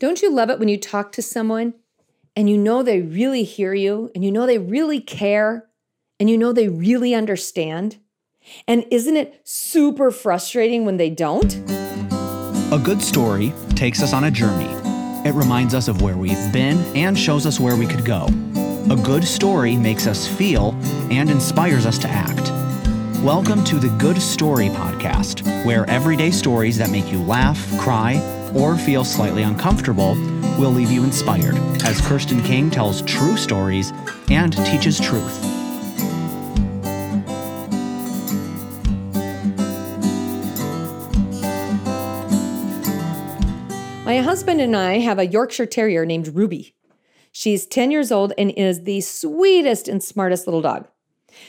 Don't you love it when you talk to someone and you know they really hear you and you know they really care and you know they really understand? And isn't it super frustrating when they don't? A good story takes us on a journey. It reminds us of where we've been and shows us where we could go. A good story makes us feel and inspires us to act. Welcome to the Good Story Podcast, where everyday stories that make you laugh, cry, or feel slightly uncomfortable will leave you inspired as Kirsten King tells true stories and teaches truth. My husband and I have a Yorkshire Terrier named Ruby. She's 10 years old and is the sweetest and smartest little dog.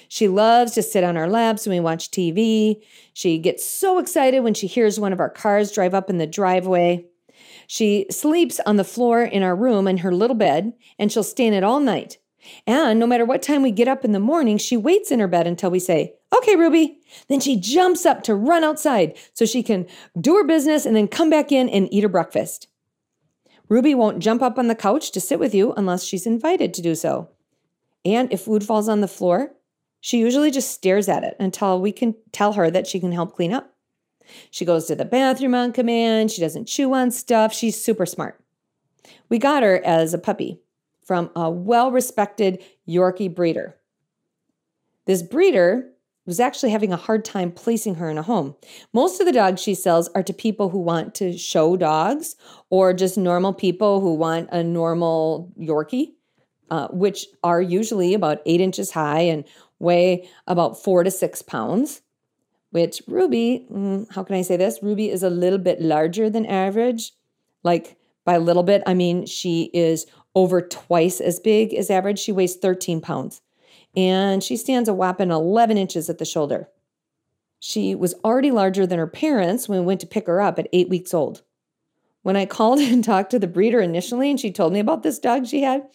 She loves to sit on our laps when we watch TV. She gets so excited when she hears one of our cars drive up in the driveway. She sleeps on the floor in our room in her little bed, and she'll stay in it all night. And no matter what time we get up in the morning, she waits in her bed until we say, Okay, Ruby. Then she jumps up to run outside so she can do her business and then come back in and eat her breakfast. Ruby won't jump up on the couch to sit with you unless she's invited to do so. And if food falls on the floor, she usually just stares at it until we can tell her that she can help clean up. She goes to the bathroom on command. She doesn't chew on stuff. She's super smart. We got her as a puppy from a well respected Yorkie breeder. This breeder was actually having a hard time placing her in a home. Most of the dogs she sells are to people who want to show dogs or just normal people who want a normal Yorkie, uh, which are usually about eight inches high and weigh about four to six pounds. Which Ruby, mm, how can I say this? Ruby is a little bit larger than average. Like by a little bit, I mean she is over twice as big as average. She weighs 13 pounds and she stands a whopping 11 inches at the shoulder. She was already larger than her parents when we went to pick her up at eight weeks old. When I called and talked to the breeder initially and she told me about this dog she had,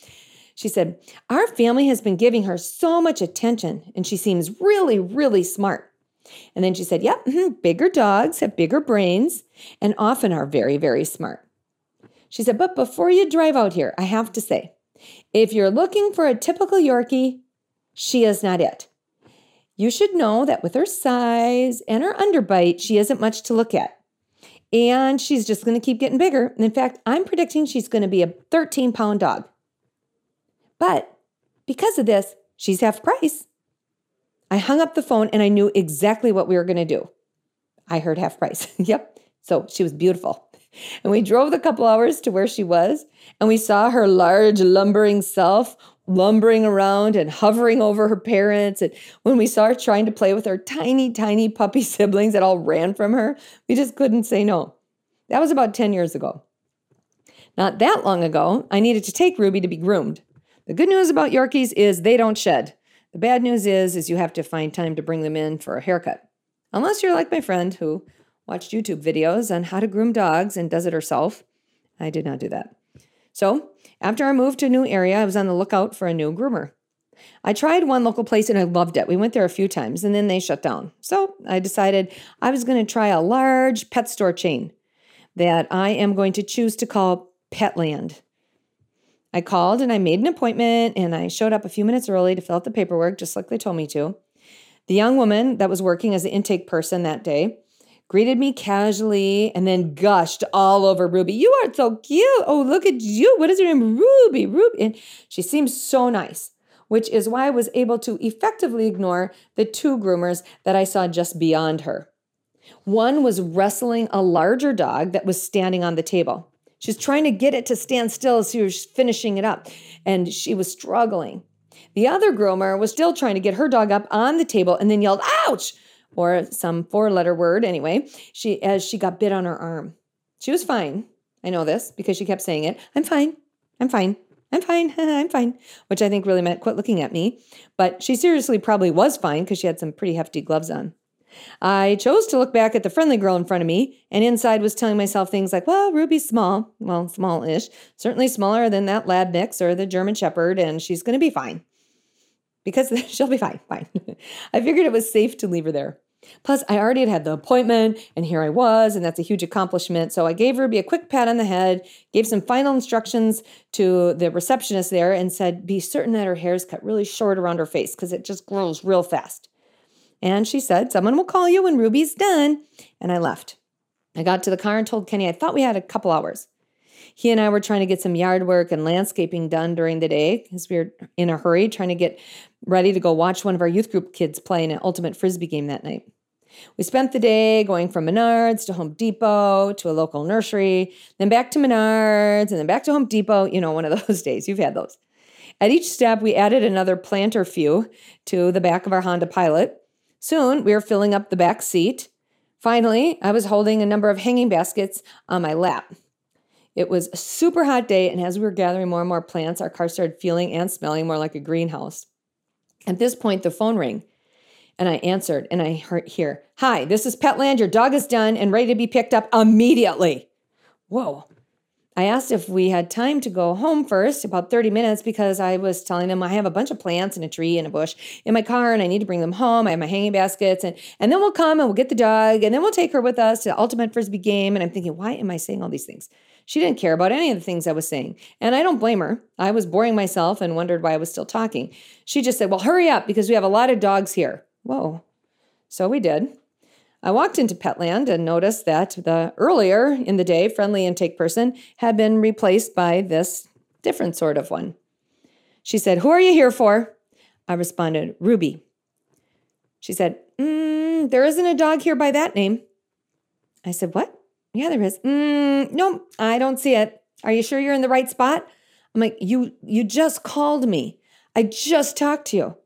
she said, Our family has been giving her so much attention and she seems really, really smart. And then she said, Yep, mm-hmm, bigger dogs have bigger brains and often are very, very smart. She said, But before you drive out here, I have to say, if you're looking for a typical Yorkie, she is not it. You should know that with her size and her underbite, she isn't much to look at. And she's just going to keep getting bigger. In fact, I'm predicting she's going to be a 13 pound dog. But because of this, she's half price. I hung up the phone and I knew exactly what we were going to do. I heard half price. yep. So she was beautiful. And we drove the couple hours to where she was, and we saw her large, lumbering self lumbering around and hovering over her parents. And when we saw her trying to play with her tiny, tiny puppy siblings that all ran from her, we just couldn't say no. That was about 10 years ago. Not that long ago, I needed to take Ruby to be groomed. The good news about Yorkies is they don't shed. The bad news is is you have to find time to bring them in for a haircut. Unless you're like my friend who watched YouTube videos on how to groom dogs and does it herself. I did not do that. So, after I moved to a new area, I was on the lookout for a new groomer. I tried one local place and I loved it. We went there a few times and then they shut down. So, I decided I was going to try a large pet store chain that I am going to choose to call Petland. I called and I made an appointment and I showed up a few minutes early to fill out the paperwork, just like they told me to. The young woman that was working as the intake person that day greeted me casually and then gushed all over Ruby. You are so cute. Oh, look at you. What is your name? Ruby. Ruby. And she seems so nice, which is why I was able to effectively ignore the two groomers that I saw just beyond her. One was wrestling a larger dog that was standing on the table. She's trying to get it to stand still as she was finishing it up, and she was struggling. The other groomer was still trying to get her dog up on the table and then yelled, Ouch! Or some four letter word anyway, she as she got bit on her arm. She was fine. I know this because she kept saying it. I'm fine. I'm fine. I'm fine. I'm fine. Which I think really meant quit looking at me. But she seriously probably was fine because she had some pretty hefty gloves on. I chose to look back at the friendly girl in front of me, and inside was telling myself things like, well, Ruby's small. Well, small ish. Certainly smaller than that lab mix or the German Shepherd, and she's going to be fine. Because she'll be fine, fine. I figured it was safe to leave her there. Plus, I already had had the appointment, and here I was, and that's a huge accomplishment. So I gave Ruby a quick pat on the head, gave some final instructions to the receptionist there, and said, Be certain that her hair is cut really short around her face because it just grows real fast. And she said, Someone will call you when Ruby's done. And I left. I got to the car and told Kenny I thought we had a couple hours. He and I were trying to get some yard work and landscaping done during the day because we were in a hurry trying to get ready to go watch one of our youth group kids play in an ultimate frisbee game that night. We spent the day going from Menards to Home Depot to a local nursery, then back to Menards, and then back to Home Depot. You know, one of those days. You've had those. At each step, we added another planter few to the back of our Honda Pilot. Soon, we were filling up the back seat. Finally, I was holding a number of hanging baskets on my lap. It was a super hot day, and as we were gathering more and more plants, our car started feeling and smelling more like a greenhouse. At this point, the phone rang. And I answered and I heard here, Hi, this is Petland. Your dog is done and ready to be picked up immediately. Whoa. I asked if we had time to go home first, about 30 minutes, because I was telling them I have a bunch of plants and a tree and a bush in my car and I need to bring them home. I have my hanging baskets and, and then we'll come and we'll get the dog and then we'll take her with us to the Ultimate Frisbee game. And I'm thinking, why am I saying all these things? She didn't care about any of the things I was saying. And I don't blame her. I was boring myself and wondered why I was still talking. She just said, Well, hurry up because we have a lot of dogs here. Whoa. So we did. I walked into Petland and noticed that the earlier in the day friendly intake person had been replaced by this different sort of one. She said, Who are you here for? I responded, Ruby. She said, mm, There isn't a dog here by that name. I said, What? Yeah, there is. Mm, no, I don't see it. Are you sure you're in the right spot? I'm like, You you just called me. I just talked to you.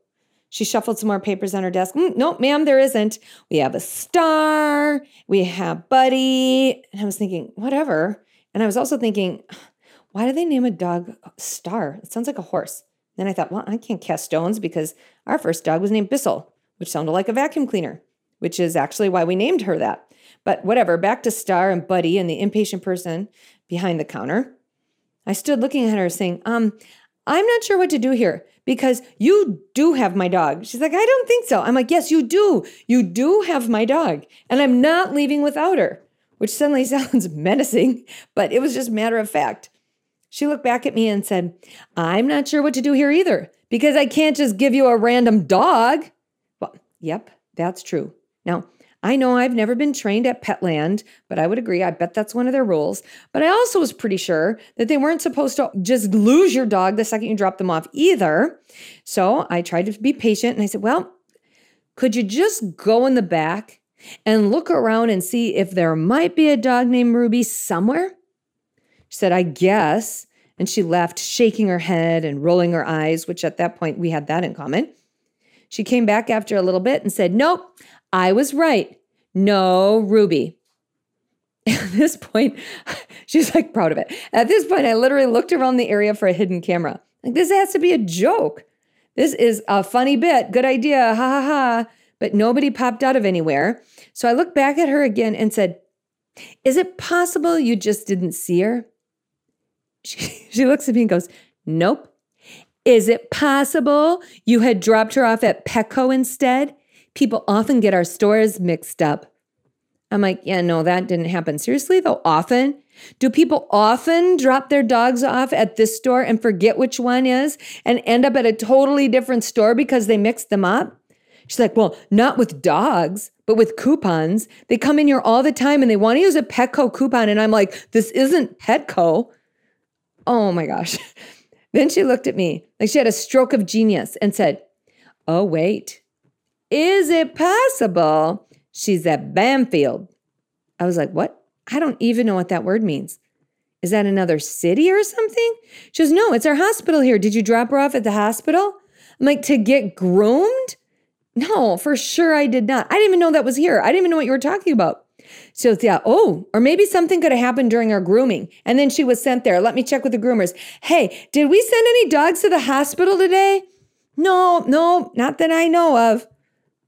She shuffled some more papers on her desk. Mm, no, ma'am, there isn't. We have a star. We have Buddy. And I was thinking, whatever. And I was also thinking, why do they name a dog Star? It sounds like a horse. Then I thought, well, I can't cast stones because our first dog was named Bissell, which sounded like a vacuum cleaner, which is actually why we named her that. But whatever, back to Star and Buddy and the impatient person behind the counter. I stood looking at her saying, um, I'm not sure what to do here because you do have my dog. She's like, I don't think so. I'm like, yes, you do. You do have my dog. And I'm not leaving without her, which suddenly sounds menacing, but it was just matter of fact. She looked back at me and said, I'm not sure what to do here either because I can't just give you a random dog. Well, yep, that's true. Now, I know I've never been trained at Petland, but I would agree. I bet that's one of their rules. But I also was pretty sure that they weren't supposed to just lose your dog the second you drop them off either. So I tried to be patient and I said, Well, could you just go in the back and look around and see if there might be a dog named Ruby somewhere? She said, I guess. And she left, shaking her head and rolling her eyes, which at that point we had that in common. She came back after a little bit and said, Nope, I was right. No Ruby. At this point, she's like proud of it. At this point, I literally looked around the area for a hidden camera. Like, this has to be a joke. This is a funny bit. Good idea. Ha ha ha. But nobody popped out of anywhere. So I looked back at her again and said, Is it possible you just didn't see her? She, she looks at me and goes, Nope. Is it possible you had dropped her off at Petco instead? People often get our stores mixed up. I'm like, yeah, no, that didn't happen. Seriously, though, often? Do people often drop their dogs off at this store and forget which one is and end up at a totally different store because they mixed them up? She's like, well, not with dogs, but with coupons. They come in here all the time and they want to use a Petco coupon. And I'm like, this isn't Petco. Oh my gosh. then she looked at me like she had a stroke of genius and said, oh, wait. Is it possible she's at Banfield? I was like, What? I don't even know what that word means. Is that another city or something? She goes, No, it's our hospital here. Did you drop her off at the hospital? I'm like, To get groomed? No, for sure I did not. I didn't even know that was here. I didn't even know what you were talking about. So yeah, oh, or maybe something could have happened during our grooming. And then she was sent there. Let me check with the groomers. Hey, did we send any dogs to the hospital today? No, no, not that I know of.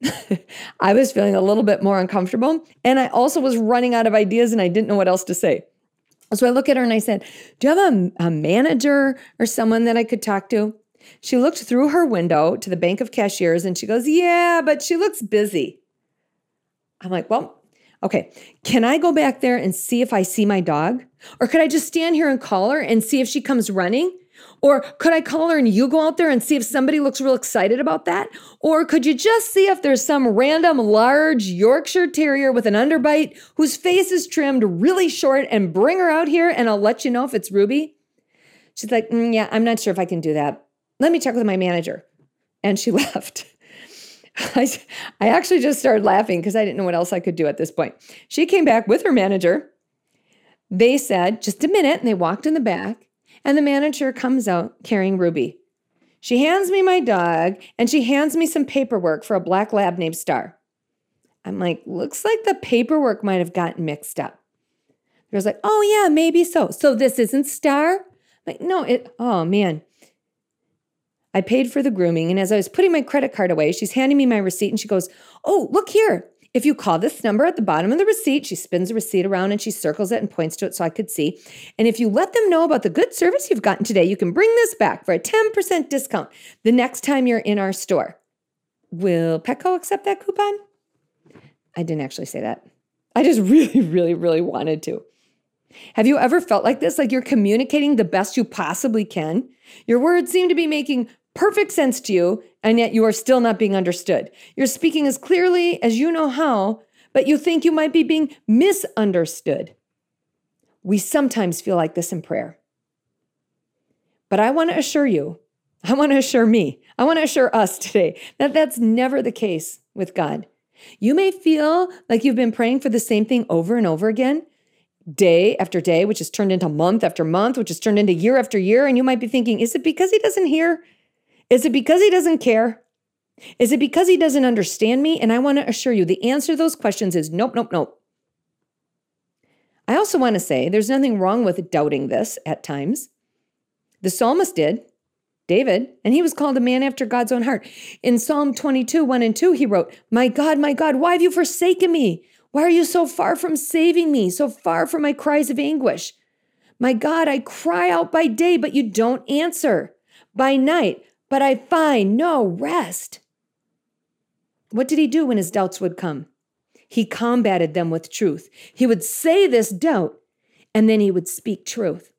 I was feeling a little bit more uncomfortable. And I also was running out of ideas and I didn't know what else to say. So I look at her and I said, Do you have a, a manager or someone that I could talk to? She looked through her window to the bank of cashiers and she goes, Yeah, but she looks busy. I'm like, well, okay, can I go back there and see if I see my dog? Or could I just stand here and call her and see if she comes running? Or could I call her and you go out there and see if somebody looks real excited about that? Or could you just see if there's some random large Yorkshire Terrier with an underbite whose face is trimmed really short and bring her out here and I'll let you know if it's Ruby? She's like, mm, Yeah, I'm not sure if I can do that. Let me check with my manager. And she left. I, I actually just started laughing because I didn't know what else I could do at this point. She came back with her manager. They said, Just a minute. And they walked in the back and the manager comes out carrying Ruby. She hands me my dog and she hands me some paperwork for a black lab named Star. I'm like, looks like the paperwork might have gotten mixed up. The girl's like, oh yeah, maybe so. So this isn't Star? I'm like, no, it, oh man. I paid for the grooming, and as I was putting my credit card away, she's handing me my receipt and she goes, Oh, look here. If you call this number at the bottom of the receipt, she spins the receipt around and she circles it and points to it so I could see. And if you let them know about the good service you've gotten today, you can bring this back for a 10% discount the next time you're in our store. Will Petco accept that coupon? I didn't actually say that. I just really, really, really wanted to. Have you ever felt like this? Like you're communicating the best you possibly can? Your words seem to be making perfect sense to you, and yet you are still not being understood. You're speaking as clearly as you know how, but you think you might be being misunderstood. We sometimes feel like this in prayer. But I want to assure you, I want to assure me, I want to assure us today that that's never the case with God. You may feel like you've been praying for the same thing over and over again, day after day, which has turned into month after month, which has turned into year after year. And you might be thinking, is it because he doesn't hear? Is it because he doesn't care? Is it because he doesn't understand me? And I want to assure you the answer to those questions is nope, nope, nope. I also want to say there's nothing wrong with doubting this at times. The psalmist did, David, and he was called a man after God's own heart. In Psalm 22, 1 and 2, he wrote, My God, my God, why have you forsaken me? Why are you so far from saving me, so far from my cries of anguish? My God, I cry out by day, but you don't answer. By night, but I find no rest. What did he do when his doubts would come? He combated them with truth. He would say this doubt, and then he would speak truth.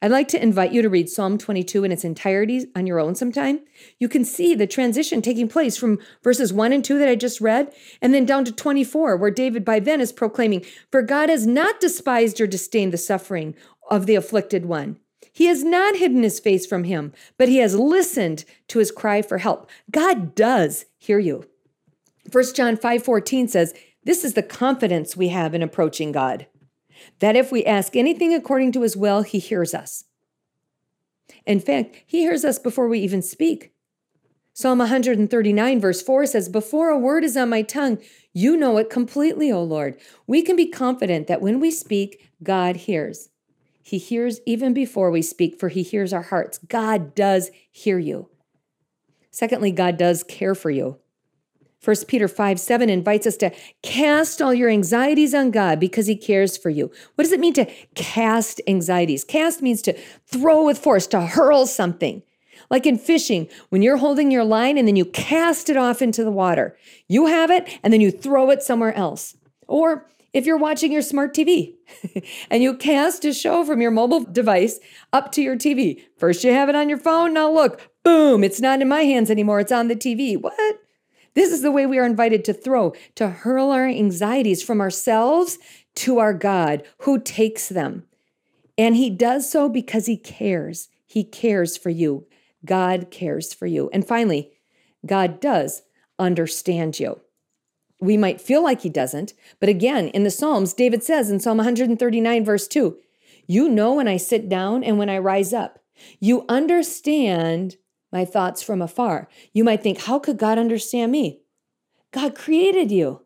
I'd like to invite you to read Psalm 22 in its entirety on your own sometime. You can see the transition taking place from verses 1 and 2 that I just read, and then down to 24, where David by then is proclaiming, For God has not despised or disdained the suffering of the afflicted one. He has not hidden his face from him, but he has listened to his cry for help. God does hear you. 1 John 5:14 says, "This is the confidence we have in approaching God, that if we ask anything according to his will, he hears us." In fact, he hears us before we even speak. Psalm 139, verse 4 says, Before a word is on my tongue, you know it completely, O Lord. We can be confident that when we speak, God hears. He hears even before we speak, for he hears our hearts. God does hear you. Secondly, God does care for you. 1 Peter 5 7 invites us to cast all your anxieties on God because he cares for you. What does it mean to cast anxieties? Cast means to throw with force, to hurl something. Like in fishing, when you're holding your line and then you cast it off into the water, you have it and then you throw it somewhere else. Or if you're watching your smart TV and you cast a show from your mobile device up to your TV. First, you have it on your phone. Now, look, boom, it's not in my hands anymore. It's on the TV. What? This is the way we are invited to throw, to hurl our anxieties from ourselves to our God who takes them. And he does so because he cares. He cares for you. God cares for you. And finally, God does understand you we might feel like he doesn't. But again, in the Psalms, David says in Psalm 139, verse 2, You know when I sit down and when I rise up. You understand my thoughts from afar. You might think, How could God understand me? God created you.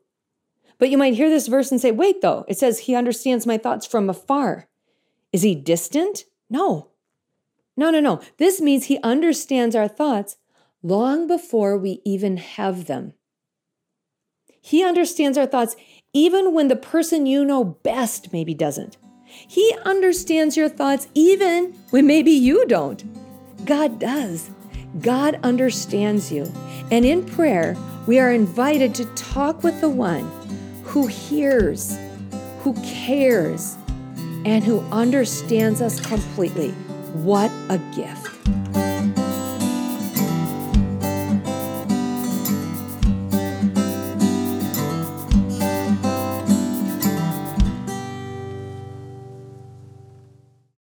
But you might hear this verse and say, Wait, though, it says he understands my thoughts from afar. Is he distant? No. No, no, no. This means he understands our thoughts long before we even have them. He understands our thoughts even when the person you know best maybe doesn't. He understands your thoughts even when maybe you don't. God does. God understands you. And in prayer, we are invited to talk with the one who hears, who cares, and who understands us completely. What a gift.